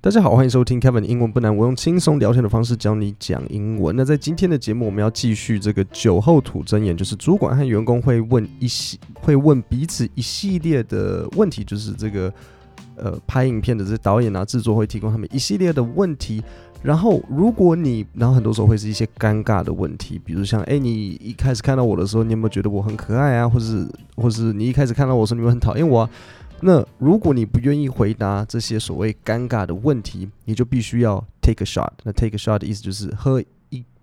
大家好，欢迎收听 Kevin 英文不难，我用轻松聊天的方式教你讲英文。那在今天的节目，我们要继续这个酒后吐真言，就是主管和员工会问一系会问彼此一系列的问题，就是这个呃拍影片的这些导演啊制作会提供他们一系列的问题。然后如果你然后很多时候会是一些尴尬的问题，比如像哎你一开始看到我的时候，你有没有觉得我很可爱啊？或是或是你一开始看到我的时候，你们很讨厌我？那如果你不愿意回答这些所谓尴尬的问题，你就必须要 take a shot。那 take a shot 的意思就是喝。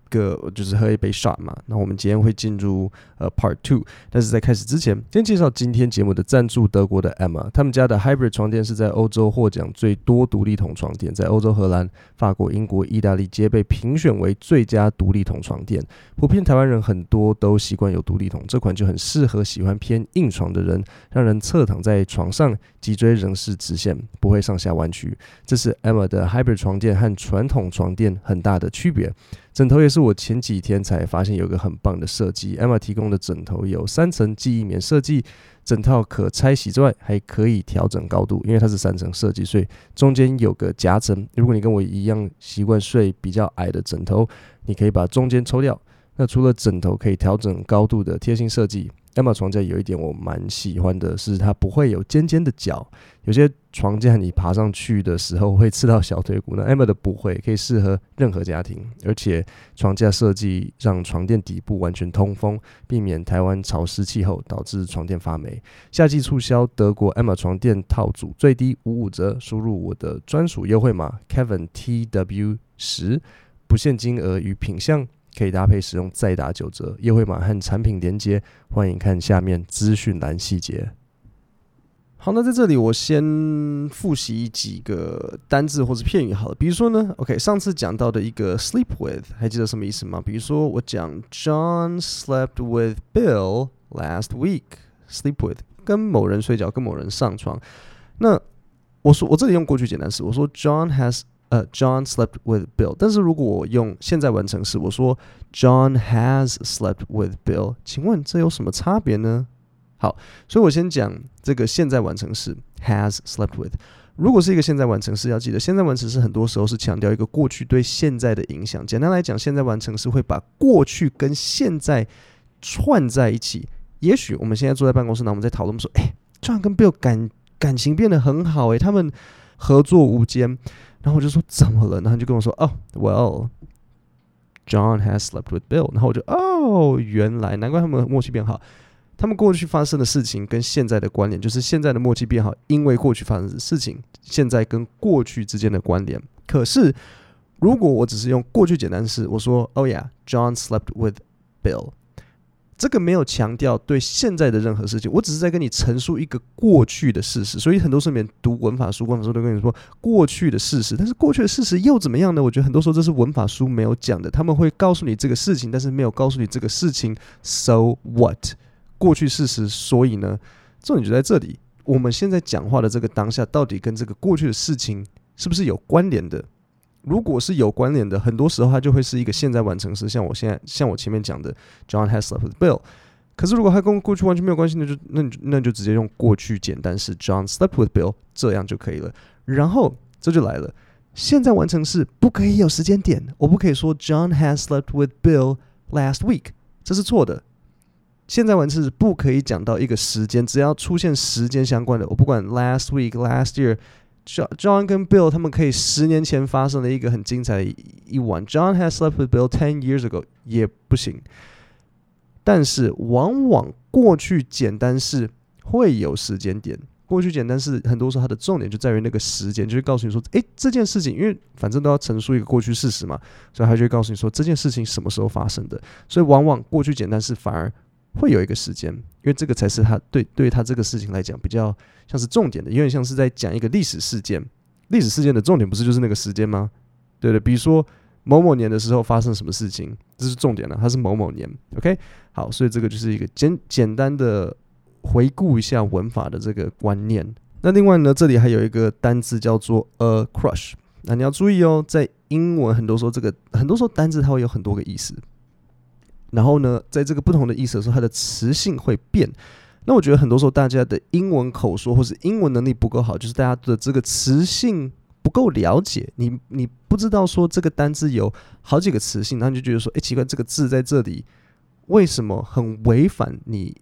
个就是喝一杯 shot 嘛，那我们今天会进入呃 part two，但是在开始之前，先介绍今天节目的赞助，德国的 Emma，他们家的 Hybrid 床垫是在欧洲获奖最多独立筒床垫，在欧洲荷兰、法国、英国、意大利皆被评选为最佳独立筒床垫。普遍台湾人很多都习惯有独立筒，这款就很适合喜欢偏硬床的人，让人侧躺在床上，脊椎仍是直线，不会上下弯曲。这是 Emma 的 Hybrid 床垫和传统床垫很大的区别。枕头也是我前几天才发现有个很棒的设计。Emma 提供的枕头有三层记忆棉设计，枕套可拆洗之外，还可以调整高度，因为它是三层设计，所以中间有个夹层。如果你跟我一样习惯睡比较矮的枕头，你可以把中间抽掉。那除了枕头可以调整高度的贴心设计。Emma 床架有一点我蛮喜欢的是，它不会有尖尖的角。有些床架你爬上去的时候会刺到小腿骨，那 Emma 的不会，可以适合任何家庭。而且床架设计让床垫底部完全通风，避免台湾潮湿气候导致床垫发霉。夏季促销德国 Emma 床垫套组最低五五折，输入我的专属优惠码 Kevin T W 十，不限金额与品项。可以搭配使用，再打九折。优惠码和产品连接，欢迎看下面资讯栏细节。好，那在这里我先复习几个单字或者片语好了。比如说呢，OK，上次讲到的一个 sleep with，还记得什么意思吗？比如说我讲 John slept with Bill last week。sleep with 跟某人睡觉，跟某人上床。那我说我这里用过去简单式，我说 John has。呃、，John slept with Bill。但是如果我用现在完成时，我说 John has slept with Bill，请问这有什么差别呢？好，所以我先讲这个现在完成时 has slept with。如果是一个现在完成时，要记得现在完成时很多时候是强调一个过去对现在的影响。简单来讲，现在完成时会把过去跟现在串在一起。也许我们现在坐在办公室，那我们在讨论说，哎，John 跟 Bill 感感情变得很好，诶，他们合作无间。然后我就说怎么了？然后他就跟我说哦，Well，John has slept with Bill。然后我就哦，原来难怪他们默契变好。他们过去发生的事情跟现在的关联，就是现在的默契变好，因为过去发生的事情，现在跟过去之间的关联。可是如果我只是用过去简单式，我说：“Oh yeah，John slept with Bill。这个没有强调对现在的任何事情，我只是在跟你陈述一个过去的事实。所以很多时候，里面读文法书、文法书都跟你说过去的事实，但是过去的事实又怎么样呢？我觉得很多时候这是文法书没有讲的。他们会告诉你这个事情，但是没有告诉你这个事情。So what？过去事实，所以呢，重点就在这里。我们现在讲话的这个当下，到底跟这个过去的事情是不是有关联的？如果是有关联的，很多时候它就会是一个现在完成时，像我现在像我前面讲的，John has slept with Bill。可是如果它跟过去完全没有关系，那就那那就直接用过去简单式 John slept with Bill，这样就可以了。然后这就来了，现在完成式不可以有时间点，我不可以说 John has slept with Bill last week，这是错的。现在完成式不可以讲到一个时间，只要出现时间相关的，我不管 last week、last year。John John 跟 Bill 他们可以十年前发生了一个很精彩的一一晚。John has slept with Bill ten years ago 也不行。但是往往过去简单式会有时间点。过去简单式很多时候它的重点就在于那个时间，就是告诉你说，诶，这件事情，因为反正都要陈述一个过去事实嘛，所以他就会告诉你说这件事情什么时候发生的。所以往往过去简单式反而。会有一个时间，因为这个才是他对对他这个事情来讲比较像是重点的，有点像是在讲一个历史事件。历史事件的重点不是就是那个时间吗？对的，比如说某某年的时候发生什么事情，这是重点了，它是某某年。OK，好，所以这个就是一个简简单的回顾一下文法的这个观念。那另外呢，这里还有一个单字叫做 a crush，那你要注意哦，在英文很多时候这个很多时候单字它会有很多个意思。然后呢，在这个不同的意思的时候，它的词性会变。那我觉得很多时候大家的英文口说或是英文能力不够好，就是大家的这个词性不够了解，你你不知道说这个单字有好几个词性，然后你就觉得说，哎，奇怪，这个字在这里为什么很违反你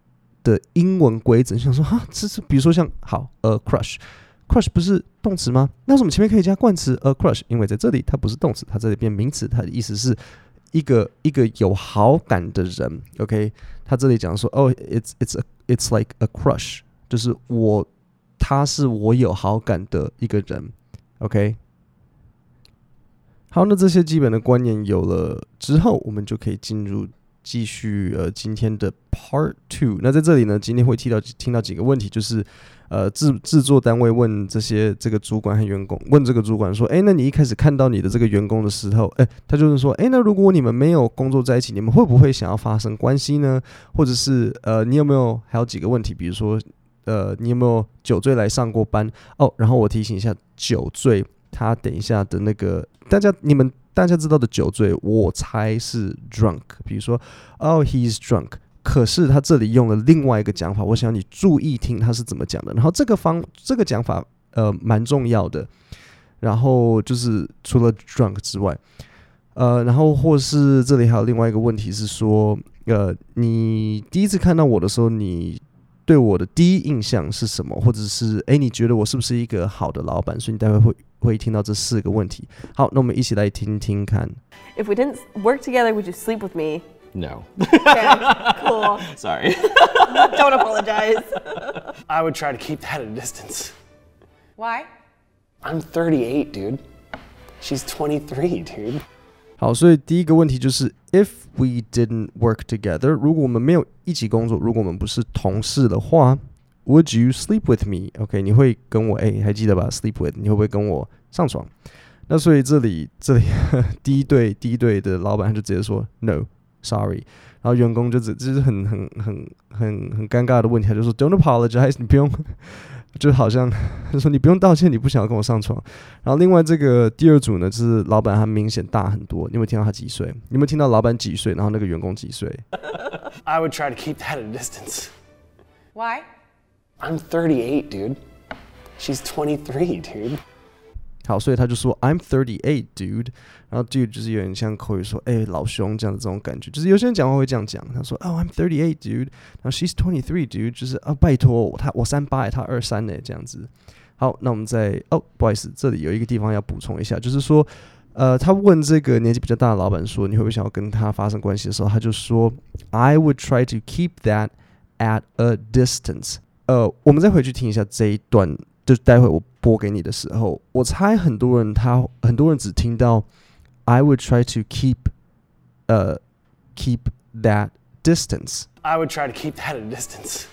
的英文规则？想说哈，这是比如说像好呃，crush，crush 不是动词吗？那为什么前面可以加冠词 a crush？因为在这里它不是动词，它这里变名词，它的意思是一个一个有好感的人。OK，他这里讲说，哦，it's it's it's like a crush，就是我。他是我有好感的一个人，OK。好，那这些基本的观念有了之后，我们就可以进入继续呃今天的 Part Two。那在这里呢，今天会提到听到几个问题，就是呃制制作单位问这些这个主管和员工，问这个主管说，哎，那你一开始看到你的这个员工的时候，哎，他就是说，哎，那如果你们没有工作在一起，你们会不会想要发生关系呢？或者是呃，你有没有还有几个问题，比如说。呃，你有没有酒醉来上过班？哦，然后我提醒一下，酒醉，他等一下的那个，大家你们大家知道的酒醉，我猜是 drunk。比如说，哦，he's drunk。可是他这里用了另外一个讲法，我想你注意听他是怎么讲的。然后这个方这个讲法，呃，蛮重要的。然后就是除了 drunk 之外，呃，然后或是这里还有另外一个问题是说，呃，你第一次看到我的时候，你。对我的第一印象是什么？或者是诶，你觉得我是不是一个好的老板？所以你待会会会听到这四个问题。好，那我们一起来听听看。If we didn't work together, would you sleep with me? No. Okay, cool. Sorry. Don't apologize. I would try to keep that at a distance. Why? I'm 38, dude. She's 23, dude. 好，所以第一个问题就是，If we didn't work together，如果我们没有一起工作，如果我们不是同事的话，Would you sleep with me？OK，、你会跟我诶，还记得吧？Sleep with，你会不会跟我上床？那所以这里这里 第一对第一对的老板他就直接说 No，sorry，然后员工就只就是很很很很很尴尬的问题，他就说 Don't apologize，你不用。就好像他说你不用道歉，你不想要跟我上床。然后另外这个第二组呢，就是老板他明显大很多。你有没有听到他几岁？你有没有听到老板几岁？然后那个员工几岁？I would try to keep that at a distance. Why? I'm 38, dude. She's 23, dude. 好，所以他就说 I'm thirty eight, dude。然后 dude 就是有点像口语说，哎、老兄这样的这种感觉。就是有些人讲话会这样讲，他说，Oh, I'm thirty eight, dude。然后 She's twenty three, dude。就是啊，拜托，他我三八，他二三呢，这样子。好，那我们再哦，不好意思，这里有一个地方要补充一下，就是说，呃，他问这个年纪比较大的老板说，你会不会想要跟他发生关系的时候，他就说，I would try to keep that at a distance。呃，我们再回去听一下这一段。就待会我播给你的时候，我猜很多人他很多人只听到 I would try to keep 呃、uh, keep that distance. I would try to keep that at a distance.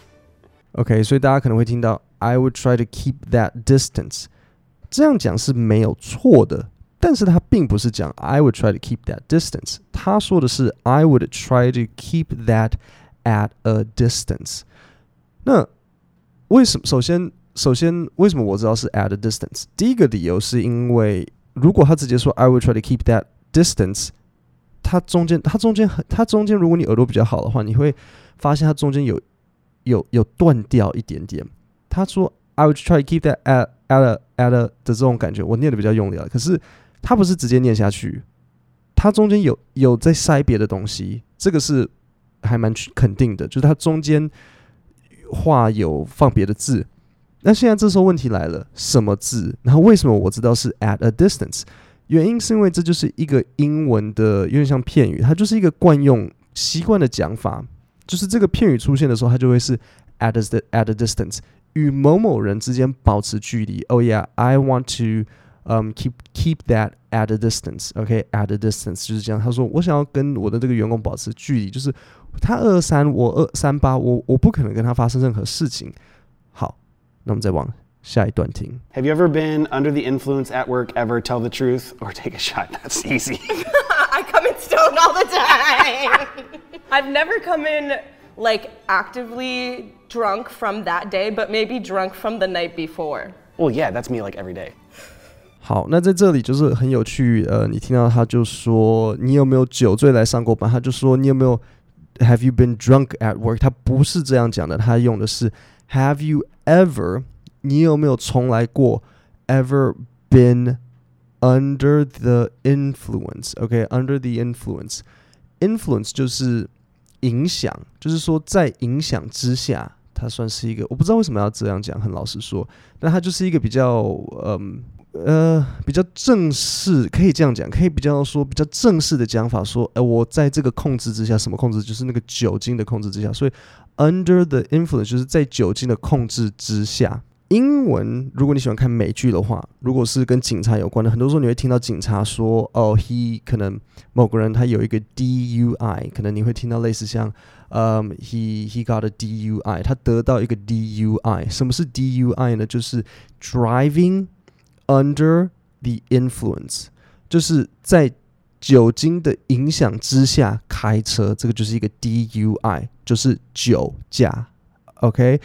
OK，所以大家可能会听到 I would try to keep that distance。这样讲是没有错的，但是他并不是讲 I would try to keep that distance。他说的是 I would try to keep that at a distance。那为什么？首先。 首先，为什么我知道是 at a distance？第一个理由是因为，如果他直接说 I will try to keep that distance，它中间，它中间很，它中间，如果你耳朵比较好的话，你会发现它中间有有有断掉一点点。他说 I will try to keep that at at a at a 的这种感觉，我念的比较用力了。可是他不是直接念下去，它中间有有在塞别的东西，这个是还蛮肯定的，就是它中间话有放别的字。那现在这时候问题来了，什么字？然后为什么我知道是 at a distance？原因是因为这就是一个英文的有点像片语，它就是一个惯用习惯的讲法。就是这个片语出现的时候，它就会是 at a at a distance，与某某人之间保持距离。Oh yeah, I want to um keep keep that at a distance. OK, at a distance 就是这样。他说我想要跟我的这个员工保持距离，就是他二三，我二三八，我我不可能跟他发生任何事情。好。那我们再往下一段听。Have you ever been under the influence at work? Ever tell the truth or take a shot? That's easy. I come in stoned all the time. I've never come in like actively drunk from that day, but maybe drunk from the night before. Well, yeah, that's me like every day. 好，那在这里就是很有趣。呃，你听到他就说你有没有酒醉来上过班？他就说你有没有 Have you been drunk at work？他不是这样讲的，他用的是 Have you ever，你有没有从来过 ever been under the influence，OK，under、the influence，influence 就是影响，就是说在影响之下，它算是一个，我不知道为什么要这样讲，很老实说，但它就是一个比较，嗯，呃，比较正式，可以这样讲，可以比较说比较正式的讲法，说，呃，我在这个控制之下，什么控制？就是那个酒精的控制之下，所以 under the influence 就是在酒精的控制之下。英文，如果你喜欢看美剧的话，如果是跟警察有关的，很多时候你会听到警察说：“哦，he 可能某个人他有一个 DUI，可能你会听到类似像，嗯、，he he got a DUI，他得到一个 DUI。什么是 DUI 呢？就是 driving under the influence，就是在酒精的影响之下开车，这个就是一个 DUI，就是酒驾。OK。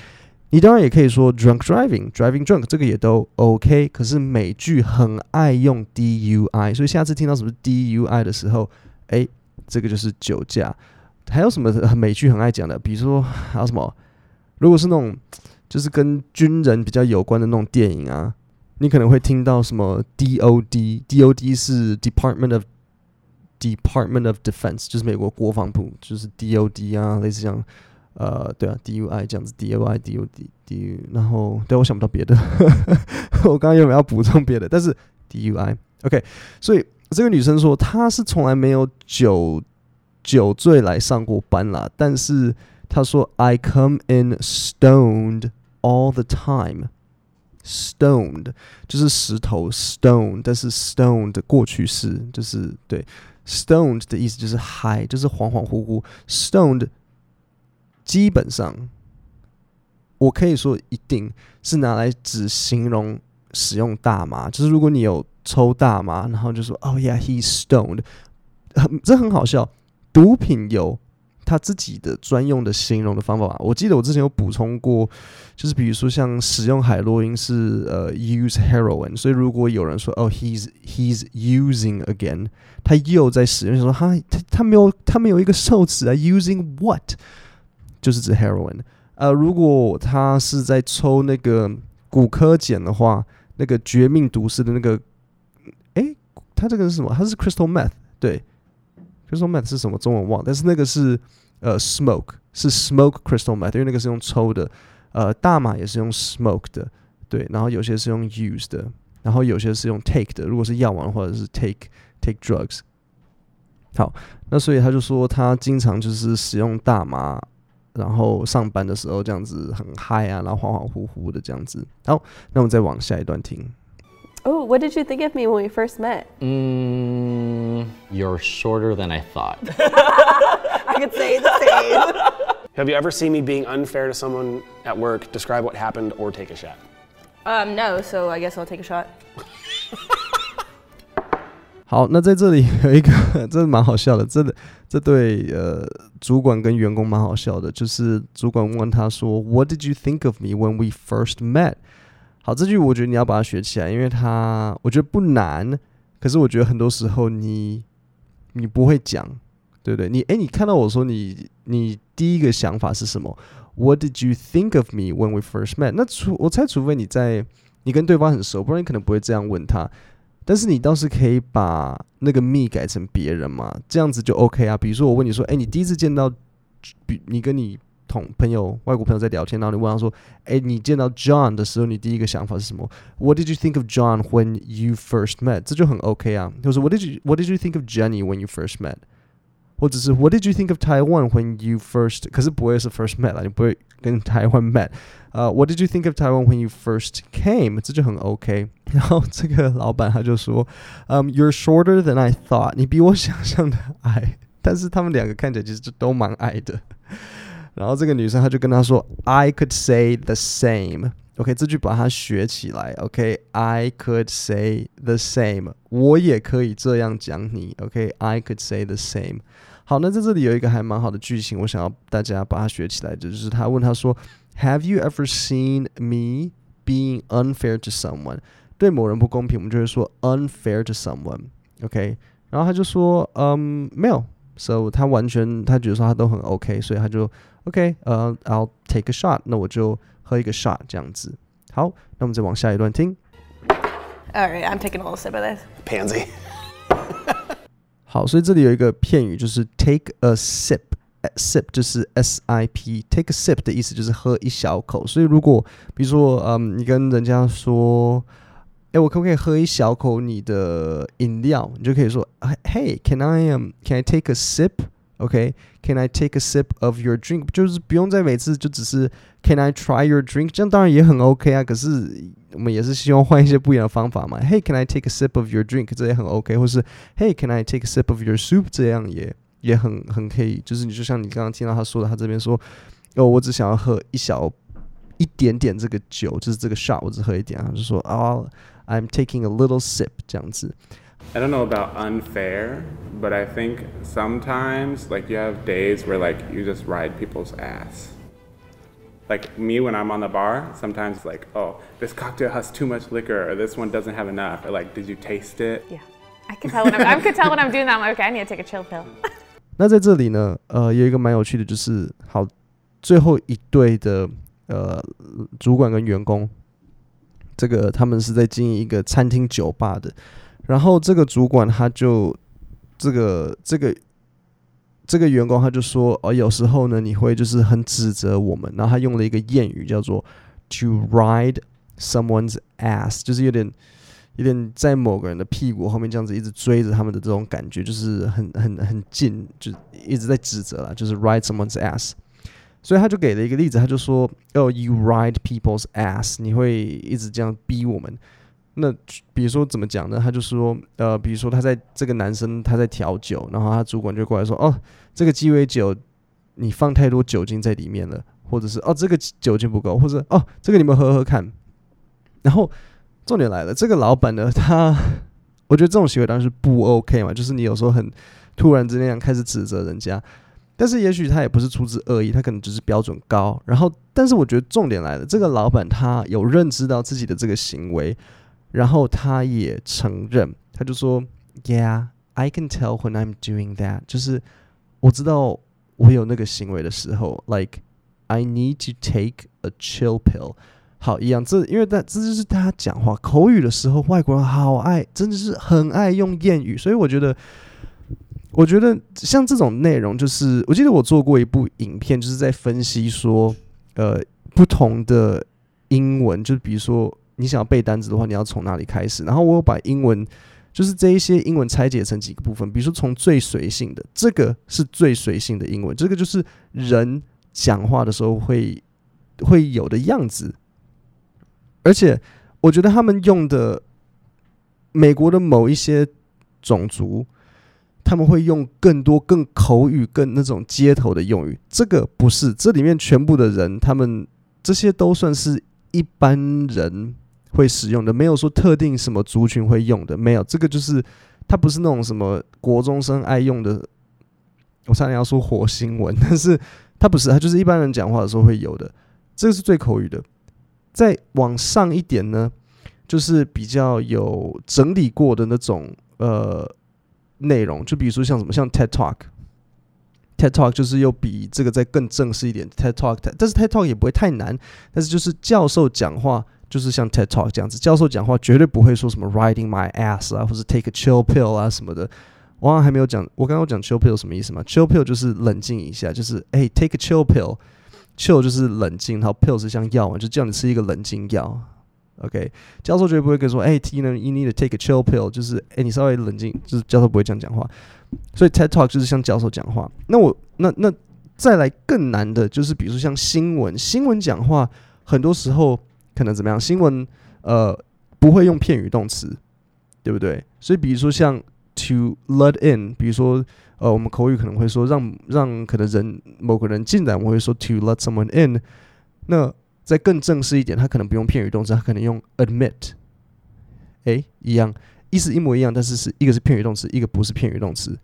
你当然也可以说 drunk driving，driving drunk，这个也都 OK。可是美剧很爱用 DUI，所以下次听到什么 DUI 的时候，哎，这个就是酒驾。还有什么美剧很爱讲的？比如说还有什么？如果是那种就是跟军人比较有关的那种电影啊，你可能会听到什么 DOD，DOD 是 Department of Department of Defense，就是美国国防部，就是 DOD 啊，类似这样。呃，对啊，DUI 这样子，DUI，DUD，DU，然后对，我想不到别的，我刚刚有没有要补充别的？但是 DUI，OK，所以这个女生说她是从来没有酒酒醉来上过班啦，但是她说 I come in stoned all the time stoned 就是石头 stone，但是 stoned 过去式就是对，stoned 的意思就是嗨，就是恍恍惚惚，stoned。基本上，我可以说一定是拿来只形容使用大麻。就是如果你有抽大麻，然后就说 “Oh yeah, he's stoned”，很这很好笑。毒品有他自己的专用的形容的方法吧。我记得我之前有补充过，就是比如说像使用海洛因是呃 use heroin，所以如果有人说哦 he's he's using again”，他又在使用，就说他他他没有他没有一个受词啊，using what？就是指 heroin，呃，如果他是在抽那个骨科碱的话，那个绝命毒师的那个，诶，他这个是什么？他是 crystal meth，对，crystal meth 是什么？中文忘，但是那个是呃 smoke，是 smoke crystal meth，因为那个是用抽的，呃，大麻也是用 smoke 的，对，然后有些是用 use 的，然后有些是用 take 的，如果是药丸或者是 take take drugs。好，那所以他就说他经常就是使用大麻。然后上班的时候这样子很嗨啊，然后恍恍惚惚的这样子。好，那我们再往下一段听。Oh, what did you think of me when we first met? Mm, you're shorter than I thought. I could say the same. Have you ever seen me being unfair to someone at work? Describe what happened or take a shot. Um, no, so I guess I'll take a shot. 好，那在这里有一个，真的蛮好笑的，真的，这对呃主管跟员工蛮好笑的，就是主管问他说：“What did you think of me when we first met？” 好，这句我觉得你要把它学起来，因为它我觉得不难，可是我觉得很多时候你你不会讲，对不对？你诶，你看到我说你你第一个想法是什么？What did you think of me when we first met？那除我猜，除非你在你跟对方很熟，不然你可能不会这样问他。但是你倒是可以把那个 me 改成别人嘛，这样子就 OK 啊。比如说我问你说，哎，你第一次见到，比你跟你同朋友外国朋友在聊天，然后你问他说，哎，你见到 John 的时候，你第一个想法是什么？What did you think of John when you first met？这就很 OK 啊。就是 What did you What did you think of Jenny when you first met？或者是 What did you think of Taiwan when you first？可是不会是 first met 啦，你不会跟台湾 met。呃、uh,，What did you think of Taiwan when you first came？这就很 OK。然后这个老板他就说，嗯、um,，You're shorter than I thought。你比我想象的矮，但是他们两个看起来其实就都蛮矮的。 然后这个女生她就跟他说，I could say the same。OK，这句把它学起来。OK，I、could say the same。我也可以这样讲你。OK，I、could say the same。好，那在这里有一个还蛮好的句型，我想要大家把它学起来，就是他问他说。Have you ever seen me being unfair to someone？对某人不公平，我们就会说 unfair to someone。OK，然后他就说，嗯，没有。So 他完全他觉得说他都很 OK，所以他就 OK，呃、uh,，I'll take a shot。那我就喝一个 shot 这样子。好，那我们再往下一段听。 All right, I'm taking a little sip of this. Pansy. 好，所以这里有一个片语，就是 take a sip。sip 就是 s i p，take a sip 的意思就是喝一小口。所以如果比如说，嗯，你跟人家说，哎，我可不可以喝一小口你的饮料？你就可以说，Hey，can I um can I take a OK，can I take a sip of your drink？就是不用再每次就只是 Can I try your drink？这样当然也很 OK 啊。可是我们也是希望换一些不一样的方法嘛。Hey，can I take a sip of your drink？这也很 OK。或是 Hey，can I take a sip of your soup？这样也也很很可以。就是你就像你刚刚听到他说的，他这边说哦，我只想要喝一小一点点这个酒，就是这个 shot，我只喝一点啊。就说哦，I'm taking a little sip 这样子。I don't know about unfair, but I think sometimes like you have days where like you just ride people's ass. Like me when I'm on the bar, sometimes like, oh, this cocktail has too much liquor, or this one doesn't have enough, or like, did you taste it? Yeah, I can tell when I'm, I can tell when I'm doing that. I'm like, okay, I need to take a chill pill. 那在这里呢，呃，有一个蛮有趣的，就是好，最后一对的呃主管跟员工，这个他们是在经营一个餐厅酒吧的， 然后这个主管他就这个这个。这个员工他就说：“哦，有时候呢，你会就是很指责我们。”然后他用了一个谚语叫做 “to ride someone's ass”，就是有点有点在某个人的屁股后面这样子一直追着他们的这种感觉，就是很很很近，就一直在指责啦，就是 ride someone's ass。所以他就给了一个例子，他就说：“哦，you ride people's ass，你会一直这样逼我们。”那比如说怎么讲呢？他就说，呃，比如说他在这个男生他在调酒，然后他主管就过来说，哦，这个鸡尾酒你放太多酒精在里面了，或者是哦这个酒精不够，或者哦这个你们喝喝看。然后重点来了，这个老板呢，他我觉得这种行为当然是不 OK 嘛，就是你有时候很突然之间开始指责人家，但是也许他也不是出自恶意，他可能只是标准高。然后，但是我觉得重点来了，这个老板他有认知到自己的这个行为。然后他也承认，他就说：“Yeah, I can tell when I'm doing that。”就是我知道我有那个行为的时候，like I need to take a chill pill。好，一样，这因为他这就是他讲话口语的时候，外国人好爱，真的是很爱用谚语。所以我觉得，我觉得像这种内容，就是我记得我做过一部影片，就是在分析说，呃，不同的英文，就比如说。你想要背单词的话，你要从哪里开始？然后我有把英文，就是这一些英文拆解成几个部分，比如说从最随性的，这个是最随性的英文，这个就是人讲话的时候会会有的样子。而且我觉得他们用的美国的某一些种族，他们会用更多、更口语、更那种街头的用语。这个不是，这里面全部的人，他们这些都算是一般人。会使用的，没有说特定什么族群会用的，没有，这个就是它不是那种什么国中生爱用的。我差点要说火星文，但是它不是，它就是一般人讲话的时候会有的。这个是最口语的。再往上一点呢，就是比较有整理过的那种呃内容，就比如说像什么像 TED Talk，TED Talk 就是又比这个再更正式一点 TED Talk，但是 TED Talk 也不会太难，但是就是教授讲话。就是像 TED Talk 这样子，教授讲话绝对不会说什么 riding my ass 啊，或者 take a chill pill 啊什么的。我刚刚还没有讲，我刚刚讲 chill pill 什么意思吗？chill pill 就是冷静一下，就是哎、take a chill pill，chill 就是冷静，然后 pill 是像药嘛，就叫你吃一个冷静药。OK，教授绝对不会跟说哎，you know you need to take a chill pill，就是哎、你稍微冷静，就是教授不会这样讲话。所以 TED Talk 就是像教授讲话。那我那那再来更难的就是，比如说像新闻，新闻讲话很多时候。可能怎么样？新闻呃不会用片语动词，对不对？所以比如说像 to let in，比如说呃我们口语可能会说让让可能人某个人进来，我会说 to let someone in。那再更正式一点，他可能不用片语动词，他可能用 admit。诶，一样，意思一模一样，但是是一个是片语动词，一个不是片语动词。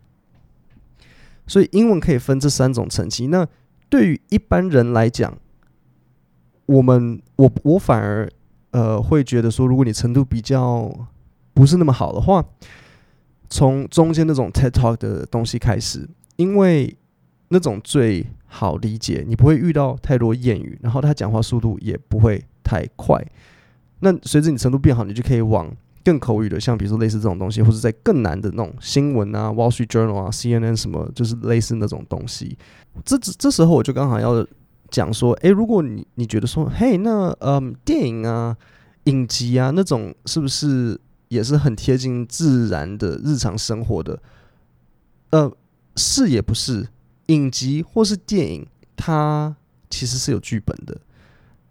所以英文可以分这三种层级。那对于一般人来讲，我们我我反而呃会觉得说，如果你程度比较不是那么好的话，从中间那种 TED Talk 的东西开始，因为那种最好理解，你不会遇到太多谚语，然后他讲话速度也不会太快。那随着你程度变好，你就可以往更口语的，像比如说类似这种东西，或者在更难的那种新闻啊，《Wall Street Journal》啊，《CNN》什么，就是类似那种东西。这这时候我就刚好要讲说，诶，如果你你觉得说，嘿，那嗯，电影啊、影集啊那种，是不是也是很贴近自然的日常生活的？呃，是也不是，影集或是电影，它其实是有剧本的。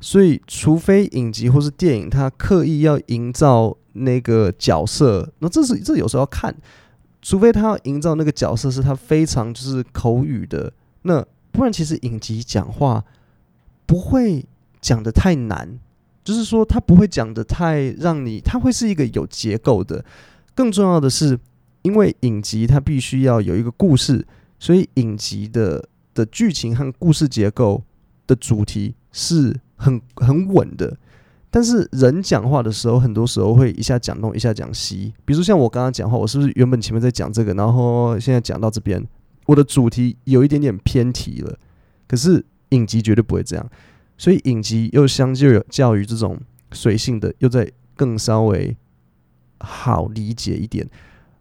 所以，除非影集或是电影，它刻意要营造那个角色，那这是这有时候要看。除非他要营造那个角色是他非常就是口语的，那不然其实影集讲话不会讲的太难，就是说他不会讲的太让你，他会是一个有结构的。更重要的是，因为影集它必须要有一个故事，所以影集的的剧情和故事结构的主题是。很很稳的，但是人讲话的时候，很多时候会一下讲东，一下讲西。比如像我刚刚讲话，我是不是原本前面在讲这个，然后现在讲到这边，我的主题有一点点偏题了。可是影集绝对不会这样，所以影集又相对有较于这种随性的，又在更稍微好理解一点。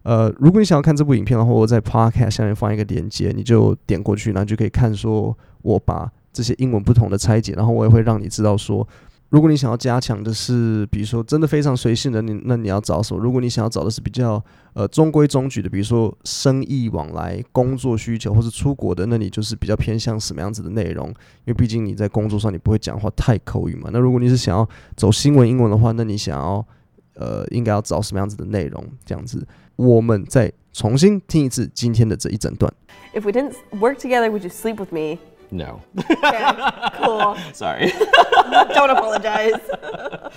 呃，如果你想要看这部影片的话，我在 Podcast 下面放一个链接，你就点过去，然后就可以看说我把。这些英文不同的拆解，然后我也会让你知道说，如果你想要加强的是，比如说真的非常随性的，你那你要找什么？如果你想要找的是比较呃中规中矩的，比如说生意往来、工作需求或是出国的，那你就是比较偏向什么样子的内容？因为毕竟你在工作上你不会讲话太口语嘛。那如果你是想要走新闻英文的话，那你想要呃应该要找什么样子的内容？这样子，我们再重新听一次今天的这一整段。If we didn't work together, would you sleep with me? No. Okay, cool. Sorry. Don't apologize.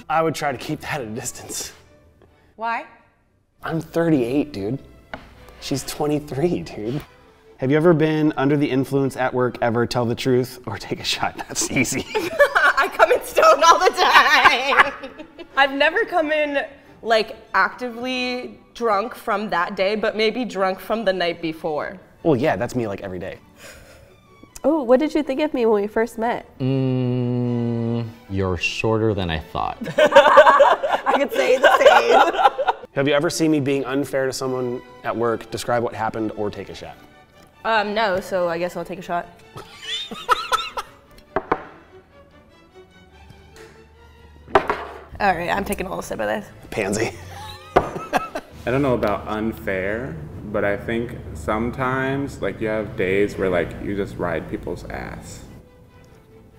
I would try to keep that at a distance. Why? I'm 38, dude. She's 23, dude. Have you ever been under the influence at work ever? Tell the truth or take a shot. That's easy. I come in stoned all the time. I've never come in like actively drunk from that day, but maybe drunk from the night before. well, yeah, that's me like every day. Oh, what did you think of me when we first met? Mm, you're shorter than I thought. I could say the same. Have you ever seen me being unfair to someone at work? Describe what happened or take a shot. Um, no, so I guess I'll take a shot. All right, I'm taking a little sip of this. Pansy. I don't know about unfair, but I think sometimes like you have days where like you just ride people's ass.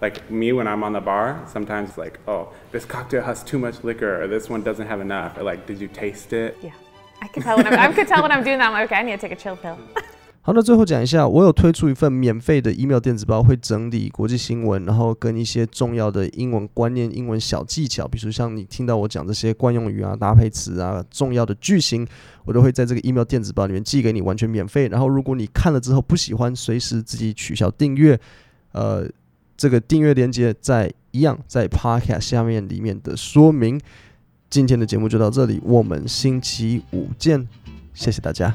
Like me when I'm on the bar, sometimes it's like, oh, this cocktail has too much liquor, or this one doesn't have enough, or like, did you taste it? Yeah. I can tell when I'm, I can tell when I'm doing that. I'm like, okay, I need to take a chill pill. 好，那最后讲一下，我有推出一份免费的 email 电子报，会整理国际新闻，然后跟一些重要的英文观念、英文小技巧，比如像你听到我讲这些惯用语啊、搭配词啊、重要的句型，我都会在这个 email 电子报里面寄给你，完全免费。然后如果你看了之后不喜欢，随时自己取消订阅。呃，这个订阅链接在一样在 podcast 下面里面的说明。今天的节目就到这里，我们星期五见，谢谢大家。